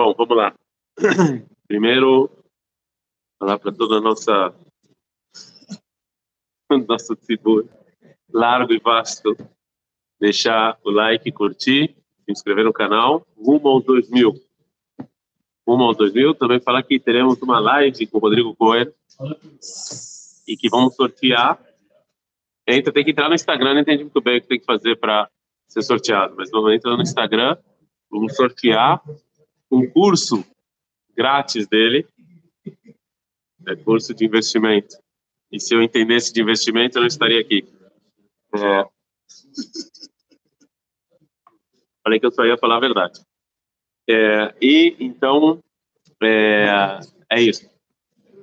Bom, vamos lá. Primeiro, falar para toda a nossa nosso tzibur largo e vasto, deixar o like, curtir, se inscrever no canal, rumo aos 2 mil. Rumo aos 2 mil, também falar que teremos uma live com o Rodrigo Coelho e que vamos sortear. Entra, tem que entrar no Instagram, não entendi muito bem o que tem que fazer para ser sorteado, mas vamos entrar no Instagram, vamos sortear um curso grátis dele, é curso de investimento. E se eu entendesse de investimento, eu não estaria aqui. É... Falei que eu só ia falar a verdade. É, e então é, é, isso.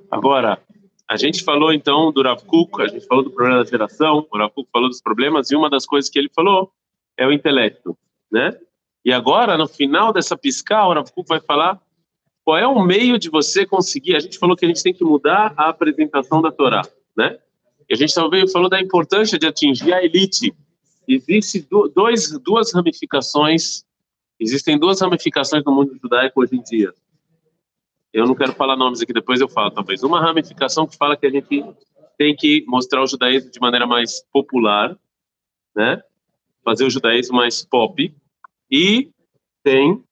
Agora, a gente falou então do Rav Kuk, a gente falou do problema da geração, o Rav Kuk falou dos problemas e uma das coisas que ele falou é o intelecto, né? E agora, no final dessa piscar, o Rav Kuk vai falar qual é o meio de você conseguir. A gente falou que a gente tem que mudar a apresentação da Torá, né? E a gente também falou da importância de atingir a elite. Existem dois, duas ramificações, existem duas ramificações no mundo judaico hoje em dia. Eu não quero falar nomes aqui, depois eu falo talvez. Uma ramificação que fala que a gente tem que mostrar o judaísmo de maneira mais popular, né? Fazer o judaísmo mais pop. E tem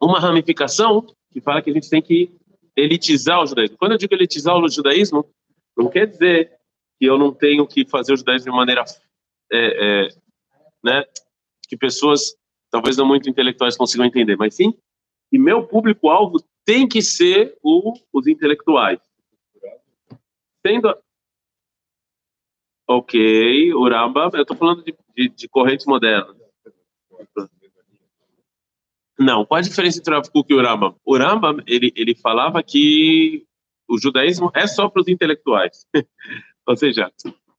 uma ramificação que fala que a gente tem que elitizar o judaísmo. Quando eu digo elitizar o judaísmo, não quer dizer que eu não tenho que fazer o judaísmo de maneira é, é, né, que pessoas, talvez não muito intelectuais, consigam entender, mas sim que meu público-alvo tem que ser o, os intelectuais. Sendo. Ok, o Rambam, eu estou falando de, de, de correntes modernas. Não, qual a diferença entre o Rav Kuk e o Rambam? O Rambam, ele, ele falava que o judaísmo é só para os intelectuais. Ou seja,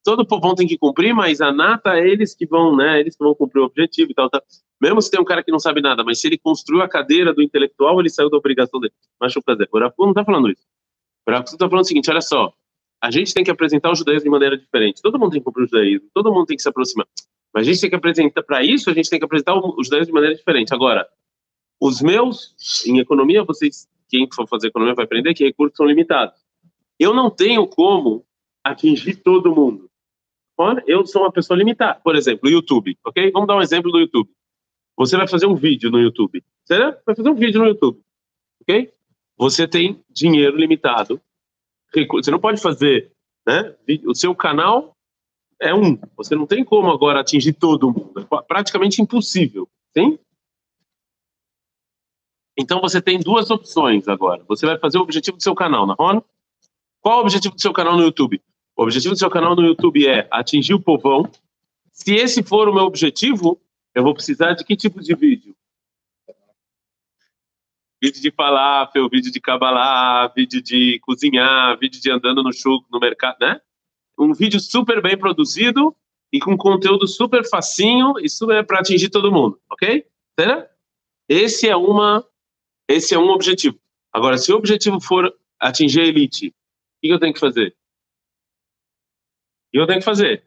todo povão tem que cumprir, mas a nata é eles que vão, né? Eles que vão cumprir o objetivo e tal, tal. Mesmo se tem um cara que não sabe nada, mas se ele construiu a cadeira do intelectual, ele saiu da obrigação dele. Mas fazer. O Rafu não está falando isso. O Rafu está falando o seguinte: olha só, a gente tem que apresentar o judaísmo de maneira diferente. Todo mundo tem que cumprir o judaísmo, todo mundo tem que se aproximar. Mas a gente tem que apresentar, para isso, a gente tem que apresentar o judaísmo de maneira diferente. Agora, os meus, em economia, vocês quem for fazer economia vai aprender que recursos são limitados. Eu não tenho como atingir todo mundo. Eu sou uma pessoa limitada. Por exemplo, o YouTube, ok? Vamos dar um exemplo do YouTube. Você vai fazer um vídeo no YouTube. Você vai fazer um vídeo no YouTube, ok? Você tem dinheiro limitado. Você não pode fazer, né? O seu canal é um. Você não tem como agora atingir todo mundo. É praticamente impossível, sim? Então você tem duas opções agora. Você vai fazer o objetivo do seu canal, na Rona? Qual o objetivo do seu canal no YouTube? O objetivo do seu canal no YouTube é atingir o povão. Se esse for o meu objetivo, eu vou precisar de que tipo de vídeo? Vídeo de falafel, vídeo de cabalá, vídeo de cozinhar, vídeo de andando no chuco, no mercado, né? Um vídeo super bem produzido e com conteúdo super facinho, isso é para atingir todo mundo, ok? Será? Esse é uma esse é um objetivo. Agora, se o objetivo for atingir a elite, o que eu tenho que fazer? O que eu tenho que fazer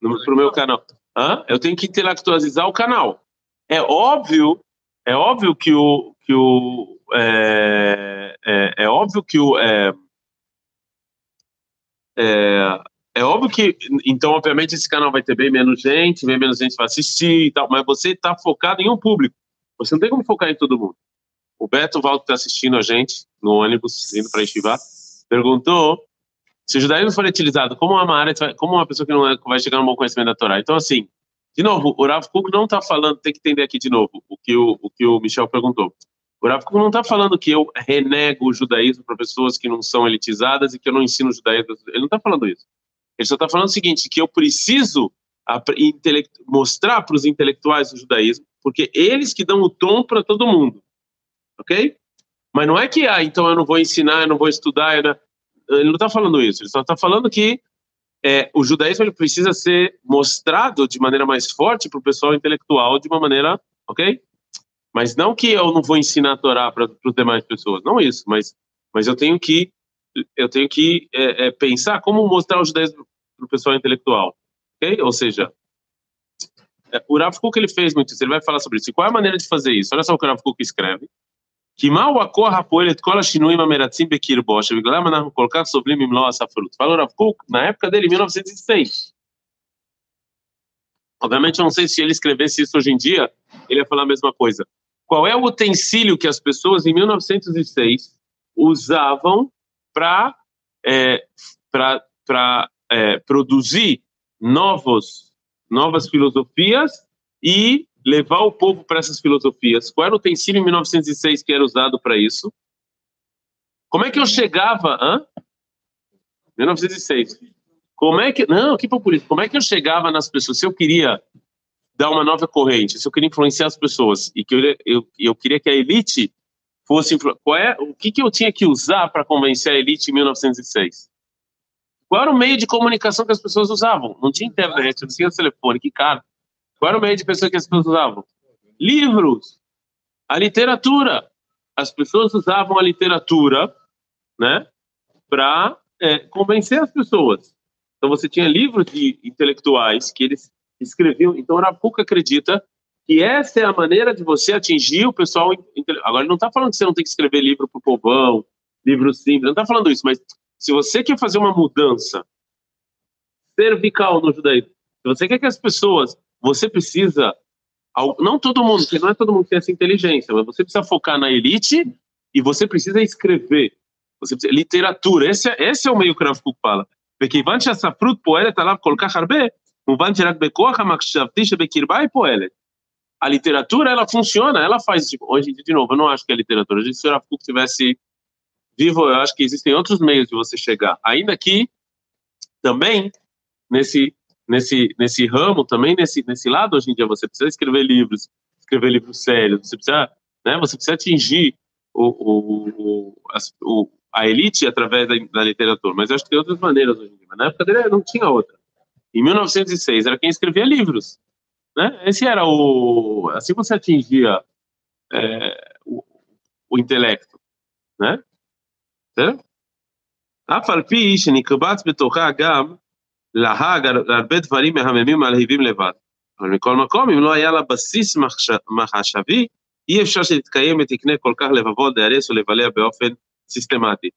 para o meu canal? Hã? Eu tenho que intelectualizar o canal. É óbvio, é óbvio que o que o é, é, é óbvio que o é, é, é óbvio que, então, obviamente, esse canal vai ter bem menos gente, bem menos gente vai assistir e tal, mas você está focado em um público. Você não tem como focar em todo mundo. O Beto Valdo está assistindo a gente no ônibus, indo para Estivá, perguntou se o judaísmo for utilizado como uma área, como uma pessoa que não é, vai chegar no bom conhecimento da Torá. Então, assim, de novo, o Rav Kuk não está falando, tem que entender aqui de novo o que o, o, que o Michel perguntou. O Rav Kuk não está falando que eu renego o judaísmo para pessoas que não são elitizadas e que eu não ensino judaísmo. Ele não está falando isso. Ele só está falando o seguinte, que eu preciso mostrar para os intelectuais o judaísmo, porque eles que dão o tom para todo mundo ok? Mas não é que, ah, então eu não vou ensinar, eu não vou estudar, não... ele não está falando isso, ele só está falando que é, o judaísmo ele precisa ser mostrado de maneira mais forte para o pessoal intelectual, de uma maneira, ok? Mas não que eu não vou ensinar a Torá para as demais pessoas, não isso, mas, mas eu tenho que eu tenho que é, é, pensar como mostrar o judaísmo para o pessoal intelectual, ok? Ou seja, é, o Rav Kuk ele fez muito isso, ele vai falar sobre isso. E qual é a maneira de fazer isso? Olha só o que o Rav Kuk escreve. כי מהו הכוח הפועל את כל השינויים המרצים בקרבו, שבגללם אנחנו כל כך סובלים ממלוא הספרות. Fala o Rav Kuk, na época dele, 1906. Obviamente, eu não sei se ele escrevesse isso hoje em dia, ele ia falar a mesma coisa. Qual é o utensílio que as pessoas em 1906 usavam para é, é, produzir novos, novas filosofias e levar o povo para essas filosofias. Qual era o utensílio em 1906 que era usado para isso? Como é que eu chegava? Hã? 1906. Como é que. Não, que populista. Como é que eu chegava nas pessoas? Se eu queria dar uma nova corrente, se eu queria influenciar as pessoas e que eu, eu, eu queria que a elite fosse. Qual é, o que, que eu tinha que usar para convencer a elite em 1906? Qual era o meio de comunicação que as pessoas usavam? Não tinha internet, não tinha telefone, que cara. Qual era o meio de pessoa que as pessoas usavam? Livros, a literatura. As pessoas usavam a literatura, né, para é, convencer as pessoas. Então você tinha livros de intelectuais que eles escreviam. Então Kuk acredita que essa é a maneira de você atingir o pessoal. Agora ele não está falando que você não tem que escrever livro para o povão, livro simples, não está falando isso, mas se você quer fazer uma mudança cervical no judaísmo, se você quer que as pessoas você precisa, não todo mundo, porque não é todo mundo que tem essa inteligência, mas você precisa focar na elite e você precisa escrever. Você precisa, literatura, esse, é, esse é o meio que o Rav Kuk fala. וכיוון שהספרות פועלת עליו כל כך הרבה, מובן שרק בכוח המחשבתי שבקרבה היא פועלת. A literatura, ela funciona, ela faz, tipo, hoje, de novo, eu não acho que é literatura, se o Rav Kuk tivesse vivo, eu acho que existem outros meios de você chegar. Ainda que, também, nesse nesse, nesse ramo também, nesse, nesse lado, hoje em dia, você precisa escrever livros, escrever livros sérios, você precisa, né, você precisa atingir o, o, o, o a elite através da, da, literatura, mas acho que tem outras maneiras hoje em dia. Mas na época dele não tinha outra. Em 1906 era quem escrevia livros, né? Esse era o, assim você atingia é, o, o intelecto, né? certo? אף על פי שנקבץ בתוכה גם להג הרבה דברים מהממים מלהיבים לבד. אבל מכל מקום, אם לא היה לה בסיס מחשבי, אי אפשר שתתקיים ותקנה כל כך לבבות להרס ולבלע באופן sistemático.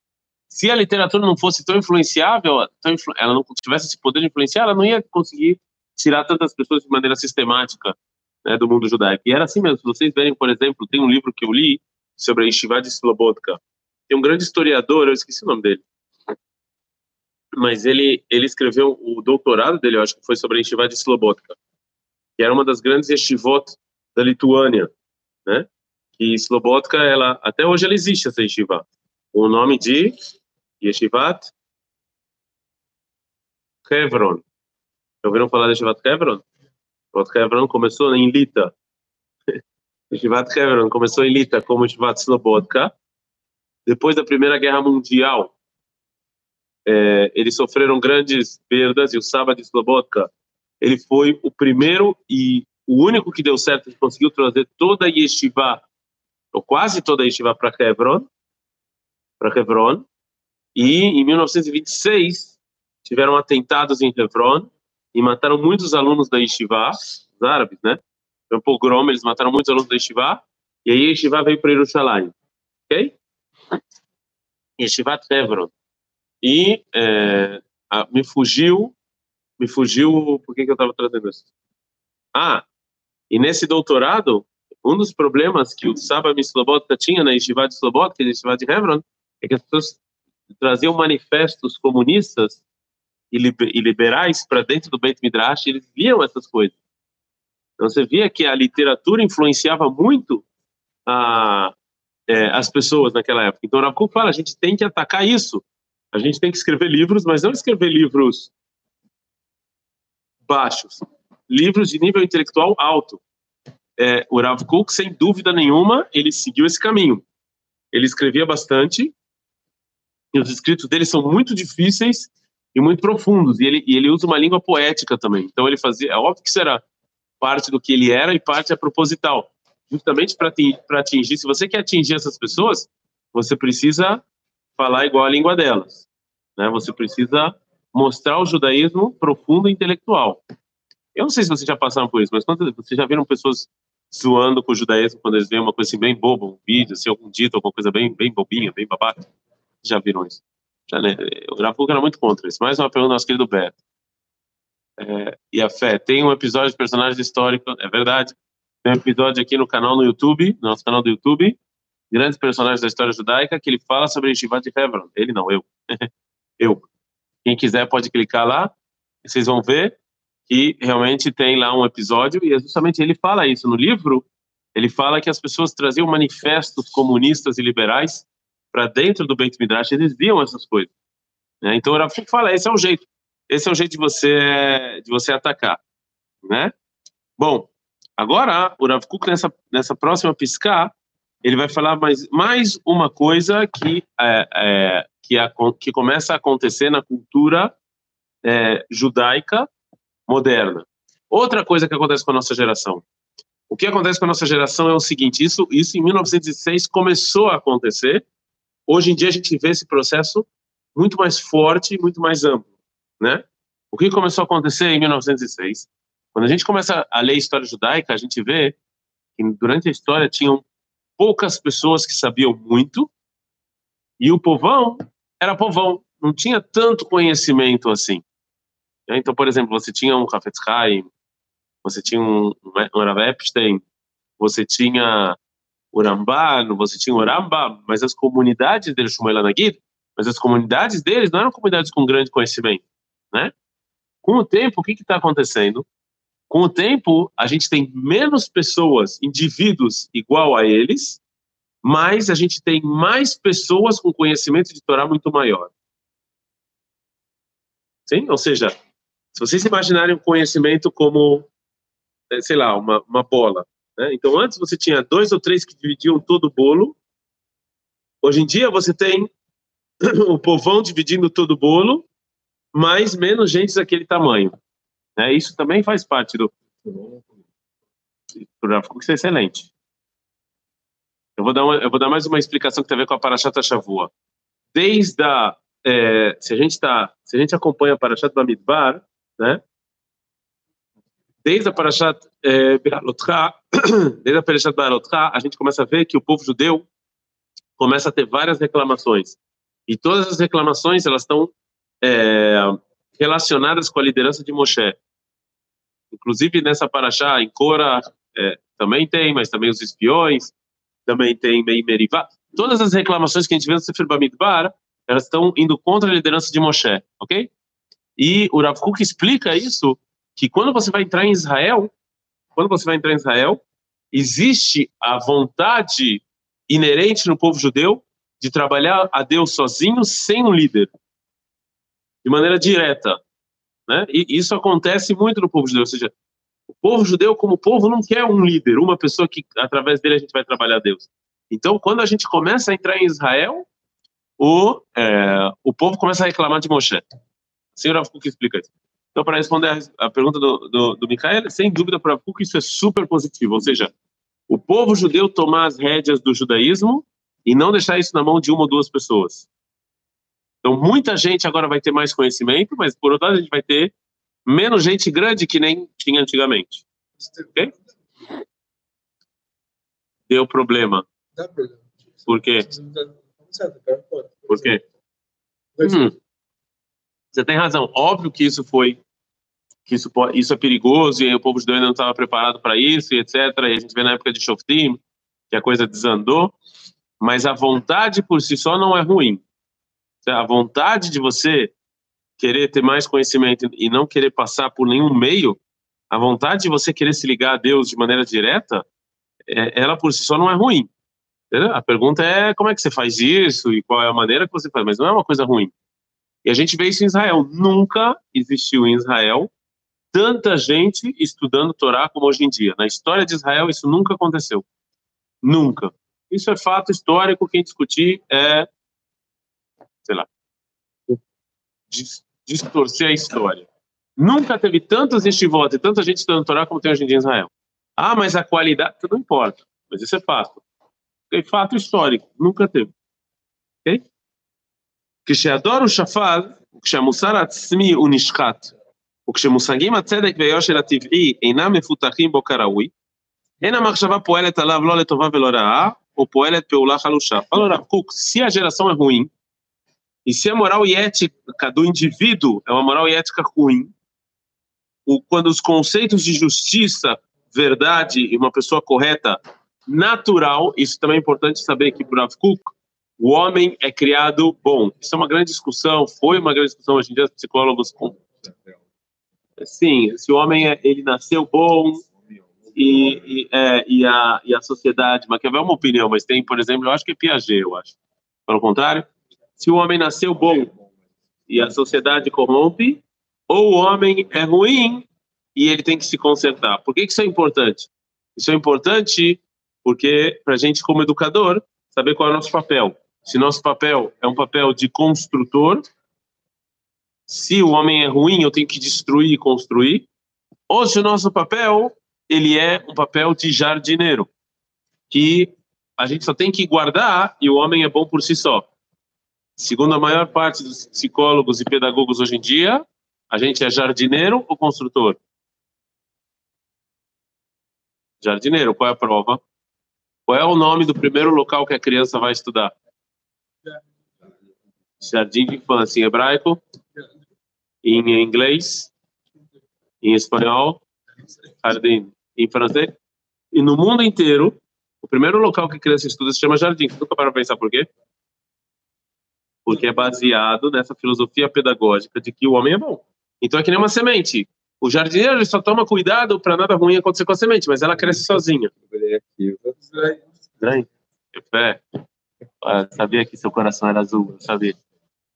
Se a literatura não fosse tão influenciável, tão influ ela não tivesse esse poder de influenciar, ela não ia conseguir tirar tantas pessoas de maneira sistemática né, do mundo judaico. E era assim mesmo. Se vocês verem, por exemplo, tem um livro que eu li sobre a Yeshiva de Slobodka. Tem um grande historiador, eu esqueci o nome dele, mas ele, ele escreveu o doutorado dele, eu acho que foi sobre a Yeshiva de Slobotka, que era uma das grandes yeshivot da Lituânia, né? E Slobotka, ela, até hoje ela existe, essa yeshiva. O nome de Yeshivat Hebron. Já ouviram falar de Yeshivat Hebron? Yeshivat Hebron começou em Lita. Yeshivat Hebron começou em Lita como Yeshivat Slobotka. Depois da Primeira Guerra Mundial, é, eles sofreram grandes perdas e o Saba de Slobotka, ele foi o primeiro e o único que deu certo, ele conseguiu trazer toda a yeshiva, ou quase toda a yeshiva para Hebron, para Hebron, e em 1926 tiveram atentados em Hebron e mataram muitos alunos da yeshiva, os árabes, né? Foi um pogrom, eles mataram muitos alunos da yeshiva, e aí a yeshiva veio para Jerusalém, ok? Yeshivat Hebron e é, a, me fugiu, me fugiu, por que, que eu estava trazendo isso? Ah, e nesse doutorado, um dos problemas que o Saba Mislobotka tinha na Yeshiva de Slobotka, na Yeshiva de Hebron, é que as pessoas traziam manifestos comunistas e, liberais para dentro do Beit Midrash, e eles liam essas coisas. Então você via que a literatura influenciava muito a, é, as pessoas naquela época. Então Rav fala, a gente tem que atacar isso. A gente tem que escrever livros, mas não escrever livros baixos, livros de nível intelectual alto. É, o Rav Kuk, sem dúvida nenhuma, ele seguiu esse caminho. Ele escrevia bastante, e os escritos dele são muito difíceis e muito profundos, e ele, e ele usa uma língua poética também. Então ele fazia, é óbvio que será parte do que ele era e parte é proposital. Justamente para atingir, se você quer atingir essas pessoas, você precisa falar igual a língua delas. Né? Você precisa mostrar o judaísmo profundo e intelectual. Eu não sei se vocês já passaram por isso, mas quando vocês já viram pessoas zoando com o judaísmo quando eles veem uma coisa assim bem boba, um vídeo, assim, algum dito, alguma coisa bem, bem bobinha, bem babaca? Já viram isso? Já, né? O Rafa era muito contra isso. Mais uma pergunta do nosso querido Beto. É, e a fé, tem um episódio de personagens históricos, é verdade. Tem um episódio aqui no canal no YouTube, no nosso canal do YouTube, grandes personagens da história judaica, que ele fala sobre Yeshivat Hebron. Ele não, eu. eu. Quem quiser pode clicar lá, vocês vão ver que realmente tem lá um episódio, e é justamente ele fala isso no livro, ele fala que as pessoas traziam manifestos comunistas e liberais para dentro do Beit Midrash, eles viam essas coisas. Né? Então o Rav fala, esse é o jeito, esse é o jeito de você de você atacar, né? Bom, agora o Rav nessa nessa próxima piscar, ele vai falar mais mais uma coisa que é, é, que, a, que começa a acontecer na cultura é, judaica moderna. Outra coisa que acontece com a nossa geração. O que acontece com a nossa geração é o seguinte: isso, isso em 1906 começou a acontecer. Hoje em dia a gente vê esse processo muito mais forte, muito mais amplo, né? O que começou a acontecer em 1906? Quando a gente começa a ler história judaica, a gente vê que durante a história tinham poucas pessoas que sabiam muito e o povão era povão, não tinha tanto conhecimento assim. Então, por exemplo, você tinha um Hafetz você tinha um, Rav Epstein, você tinha o Ramban, você tinha o Rambam, mas as comunidades deles, Shumel Nagid, mas as comunidades deles não eram comunidades com grande conhecimento, né? Com o tempo, o que está acontecendo? Com o tempo, a gente tem menos pessoas, indivíduos igual a eles, mas a gente tem mais pessoas com conhecimento de Torá muito maior. Sim? Ou seja, se vocês imaginarem o conhecimento como, é, sei lá, uma, uma bola, né? então antes você tinha dois ou três que dividiam todo o bolo, hoje em dia você tem o povão dividindo todo o bolo, mais menos gente daquele tamanho. Né? Isso também faz parte do. Ficou é excelente. Eu vou, dar uma, eu vou dar mais uma explicação que tem a ver com a Parashat Shavua. Desde a. É, se, a gente tá, se a gente acompanha a Parashat Bamidbar, né? Desde a Parashat é, desde a Parashat Be'alotcha, a gente começa a ver que o povo judeu começa a ter várias reclamações. E todas as reclamações, elas estão é, relacionadas com a liderança de Moshe. Inclusive, nessa Parashá, em Cora, é, também tem, mas também os espiões, também tem Mei Merivá. Todas as reclamações que a gente vê no Sefer Bamidbar, elas estão indo contra a liderança de Moshe, ok? E o Rav Kuk explica isso, que quando você vai entrar em Israel, quando você vai entrar em Israel, existe a vontade inerente no povo judeu de trabalhar a Deus sozinho, sem um líder, de maneira direta. Né? E isso acontece muito no povo judeu, ou seja, o povo judeu, como povo, não quer um líder, uma pessoa que através dele a gente vai trabalhar Deus. Então, quando a gente começa a entrar em Israel, o, é, o povo começa a reclamar de Moshe. Senhor Avkuk explica isso. Então, para responder a, a pergunta do, do, do sem dúvida para Avkuk isso é super positivo, ou seja, o povo judeu tomar as rédeas do judaísmo e não deixar isso na mão de uma ou duas pessoas. Então, muita gente agora vai ter mais conhecimento, mas por outro lado, a gente vai ter menos gente grande que nem tinha antigamente. Ok? Deu problema. Por quê? Por quê? Hum. Você tem razão. Óbvio que isso foi que isso, isso é perigoso e o povo judeu ainda não estava preparado para isso e etc. E a gente vê na época de Shoftim que a coisa desandou, mas a vontade por si só não é ruim. A vontade de você querer ter mais conhecimento e não querer passar por nenhum meio, a vontade de você querer se ligar a Deus de maneira direta, é, ela por si só não é ruim. Entendeu? A pergunta é como é que você faz isso e qual é a maneira que você faz, mas não é uma coisa ruim. E a gente vê isso em Israel. Nunca existiu em Israel tanta gente estudando Torá como hoje em dia. Na história de Israel, isso nunca aconteceu. Nunca. Isso é fato histórico. Quem discutir é, sei lá, distorcer a história. Nunca teve tantos estivot e tanta gente estudando Torá como tem hoje em dia em Israel. Ah, mas a qualidade, não importa. Mas isso é fato. É fato histórico. Nunca teve. Ok? כשהדור הוא שפל, כשהמוסר העצמי הוא נשחט, וכשמושגים הצדק והיושר הטבעי אינם מפותחים בו כראוי, אין המחשבה פועלת עליו לא לטובה ולא רעה, ou פועלת פעולה חלושה. Falou Rav Kuk, se a geração é ruim, e se a moral e ética do indivíduo é uma moral e ética ruim, o, quando os conceitos de justiça, verdade e uma pessoa correta, natural, isso também é importante saber que Rav Kuk, o homem é criado bom. Isso é uma grande discussão, foi uma grande discussão hoje em dia, os psicólogos. Sim, se o homem é, ele nasceu bom, e, e, é, e, a, e a sociedade, Maquiavel é uma opinião, mas tem, por exemplo, eu acho que é Piaget, eu acho. Pelo contrário, se o homem nasceu bom e a sociedade corrompe, ou o homem é ruim e ele tem que se consertar. Por que isso é importante? Isso é importante porque, para a gente, como educador, saber qual é o nosso papel. Se nosso papel é um papel de construtor, se o homem é ruim, eu tenho que destruir e construir, ou se o nosso papel ele é um papel de jardineiro, que a gente só tem que guardar e o homem é bom por si só. Segundo a maior parte dos psicólogos e pedagogos hoje em dia, a gente é jardineiro ou construtor? Jardineiro, qual é a prova? Qual é o nome do primeiro local que a criança vai estudar? Jardim de infância em hebraico, em inglês, em espanhol, jardim em francês. E no mundo inteiro, o primeiro local que a criança estuda se chama jardim. Nunca para pensar por quê? Porque é baseado nessa filosofia pedagógica de que o homem é bom. Então é que nem uma semente. O jardineiro só toma cuidado para nada ruim acontecer com a semente, mas ela cresce sozinha. Estranho. É. Ah, sabia que seu coração era azul, sabia.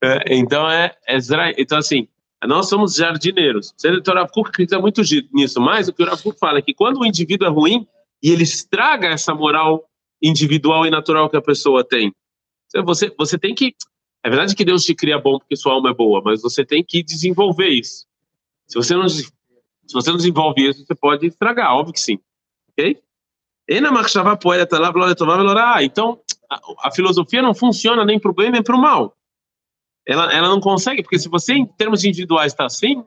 É, então é, é Então assim, nós somos jardineiros. O Rav Kuk acredita muito nisso, mas o que o Rav Kuk fala é que quando o indivíduo é ruim e ele estraga essa moral individual e natural que a pessoa tem, você, você tem que... É verdade que Deus te cria bom porque sua alma é boa, mas você tem que desenvolver isso. Se você não, se você não desenvolve isso, você pode estragar, óbvio que sim. Ok? Então, a, filosofia não funciona nem para o bem nem para o mal ela, ela não consegue, porque se você, em termos individuais, está assim,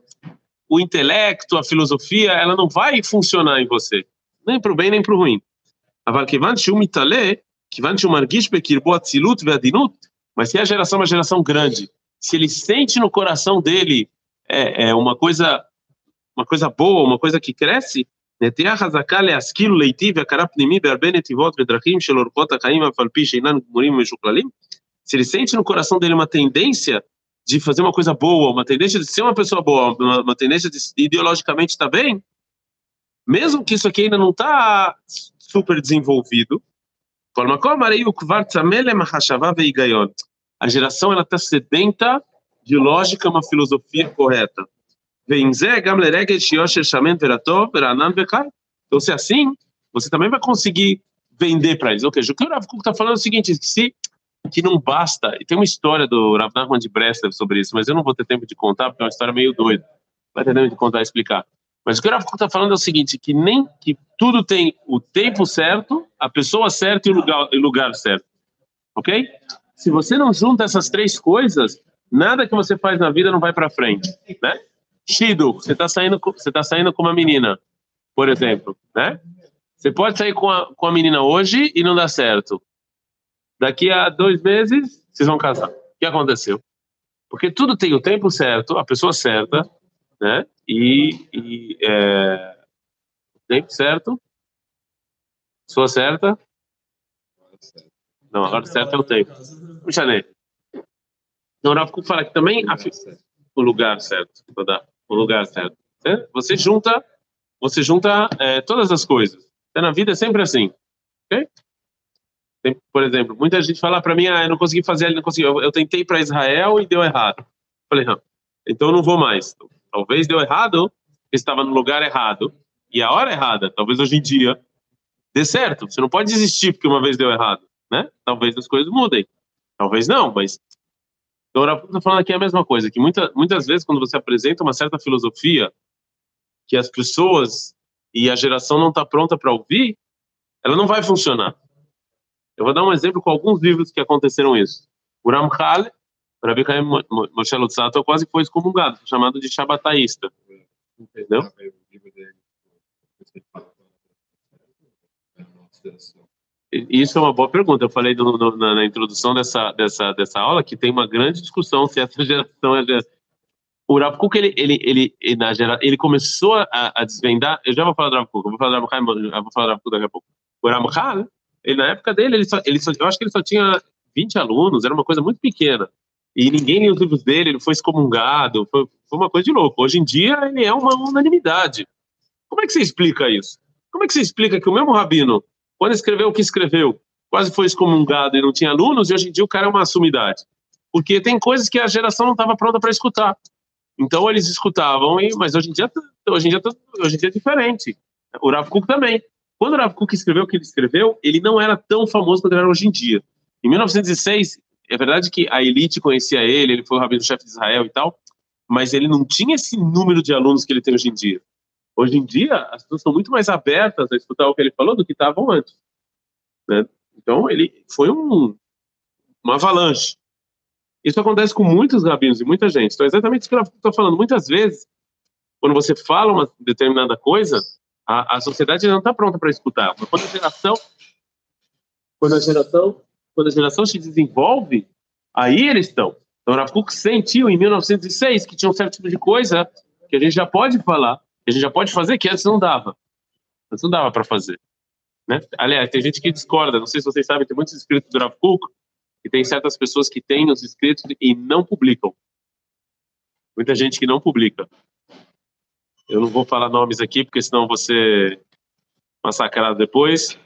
o intelecto, a filosofia, ela não vai funcionar em você, nem para o bem nem para o ruim. Mas se a geração é uma geração grande, se ele sente no coração dele é, é uma coisa uma coisa boa, uma coisa que cresce, נטייה חזקה להשכיל ולהיטיב והכרה פנימי בהרבה נתיבות ודרכים של אורחות החיים אף על פי שאינן גמורים ומשוכללים, se ele sente no coração dele uma tendência de fazer uma coisa boa, uma tendência de ser uma pessoa boa, uma, uma tendência de ideologicamente estar tá bem, mesmo que isso aqui ainda não está super desenvolvido, a geração ela está sedenta de lógica, uma filosofia correta. Então, se é assim, você também vai conseguir vender para eles. Ok, o que o Rav está falando é o seguinte: se que não basta. E tem uma história do Rav Nachman de Breslev sobre isso, mas eu não vou ter tempo de contar, porque é uma história meio doida. Vai ter tempo de contar e explicar. Mas o que o Rav está falando é o seguinte, que nem que tudo tem o tempo certo, a pessoa certa e o lugar, o lugar certo. Ok? Se você não junta essas três coisas, nada que você faz na vida não vai para frente, né? Shido, você está saindo, você tá saindo com uma menina, por exemplo, né? Você pode sair com a, com a menina hoje e não dá certo. Daqui a dois meses, vocês vão casar. O que aconteceu? Porque tudo tem o tempo certo, a pessoa certa, né? E, e é, tempo certo, pessoa certa. Não, agora certo é o tempo. Puxa, né? Então, o Rafa fala que também a, o lugar certo, o lugar certo. Né? Você junta, você junta é, todas as coisas. Na vida é sempre assim, ok? Por exemplo, muita gente fala para mim, ah, eu não consegui fazer, não consegui. Eu, eu tentei para Israel e deu errado. Falei, não, então não vou mais. Talvez deu errado, estava no lugar errado e a hora errada. Talvez hoje em dia dê certo. Você não pode desistir porque uma vez deu errado, né? Talvez as coisas mudem. Talvez não, mas então, o está falando aqui a mesma coisa, que muita, muitas vezes quando você apresenta uma certa filosofia que as pessoas e a geração não está pronta para ouvir, ela não vai funcionar. Eu vou dar um exemplo com alguns livros que aconteceram isso. O Ramchal, Rabbi Chaim Moshe Lutzato, quase foi excomungado, chamado de Shabbataísta. Entendeu? Isso é uma boa pergunta. Eu falei no, no, na, na, introdução dessa, dessa, dessa aula que tem uma grande discussão se essa geração é. O Rav ele, ele, ele, na gera, ele começou a, a, desvendar. Eu já vou falar do Rav eu vou falar do Rav eu vou falar do Rav daqui a pouco. O Ramchal, ele, na época dele, ele só, ele só, eu acho que ele só tinha 20 alunos, era uma coisa muito pequena. E ninguém lia os livros dele, ele foi excomungado, foi, foi uma coisa de louco. Hoje em dia, ele é uma unanimidade. Como é que você explica isso? Como é que você explica que o mesmo Rabino quando escreveu o que escreveu, quase foi excomungado e não tinha alunos, e hoje em dia o cara é uma sumidade. Porque tem coisas que a geração não estava pronta para escutar. Então eles escutavam, e, mas hoje em, dia, hoje, em dia, hoje em dia é diferente. O Rav Kuk também. Quando o Rav Kuk escreveu o que ele escreveu, ele não era tão famoso quanto ele era hoje em dia. Em 1906, é verdade que a elite conhecia ele, ele foi o rabino-chefe de Israel e tal, mas ele não tinha esse número de alunos que ele tem hoje em dia. Hoje em dia, as pessoas estão muito mais abertas a escutar o que ele falou do que estavam antes. Né? Então, ele foi um, uma avalanche. Isso acontece com muitos rabinos e muita gente. Então, é exatamente isso que eu estou falando. Muitas vezes, quando você fala uma determinada coisa, a, a sociedade não está pronta para escutar. Mas quando a geração, quando a geração, quando a geração se desenvolve, aí eles estão. Então, Rav Kuk sentiu em 1906 que tinha um certo tipo de coisa que a gente já pode falar, que a gente já pode fazer que antes não dava. Antes não dava para fazer. Né? Aliás, tem gente que discorda, não sei se vocês sabem, tem muitos inscritos do Rav e tem certas pessoas que têm os inscritos e não publicam. Muita gente que não publica. Eu não vou falar nomes aqui, porque senão você massacrado depois,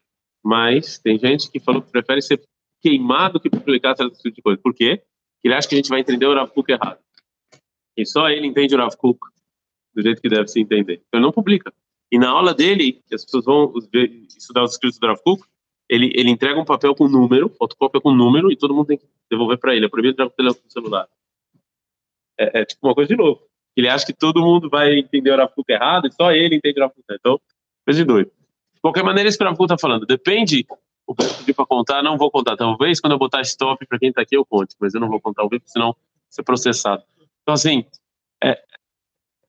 mas tem gente que falou que prefere ser queimado que publicar certo tipo de coisa. Por quê? Ele acha que a gente vai entender o Rav Kuk errado. E só ele entende o Rav Kuk do jeito que deve se entender. Então, ele não publica. E na aula dele, que as pessoas vão estudar os escritos do Rav Kuk, ele, ele entrega um papel com número, fotocópia com número, e todo mundo tem que devolver para ele. É proibido entrar com o celular. É, é, tipo uma coisa de louco. Ele acha que todo mundo vai entender o Rav Kuk errado, e só ele entende o Rav Kuk. Então, coisa de doido. De qualquer maneira, isso que o Rav Kuk está falando. Depende o que eu pedi para contar, não vou contar. Talvez quando eu botar stop para quem está aqui eu conte, mas eu não vou contar o vídeo, senão ser processado. Então, assim, é,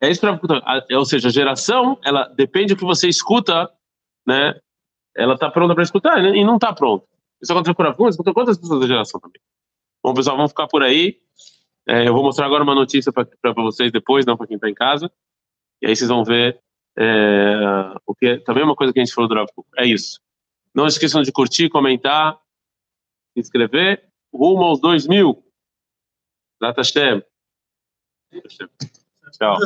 é isso que ou seja, a geração, ela depende do que você escuta, né? Ela está pronta para escutar né? e não está pronta. Isso aconteceu com algumas, aconteceu com outras pessoas da geração também. Bom, pessoal, vamos ficar por aí. É, eu vou mostrar agora uma notícia para vocês depois, não para quem está em casa. E aí vocês vão ver é, o que é, também é uma coisa que a gente falou do Rav É isso. Não esqueçam de curtir, comentar, se inscrever. Rumo aos 2 mil. Data Tchau.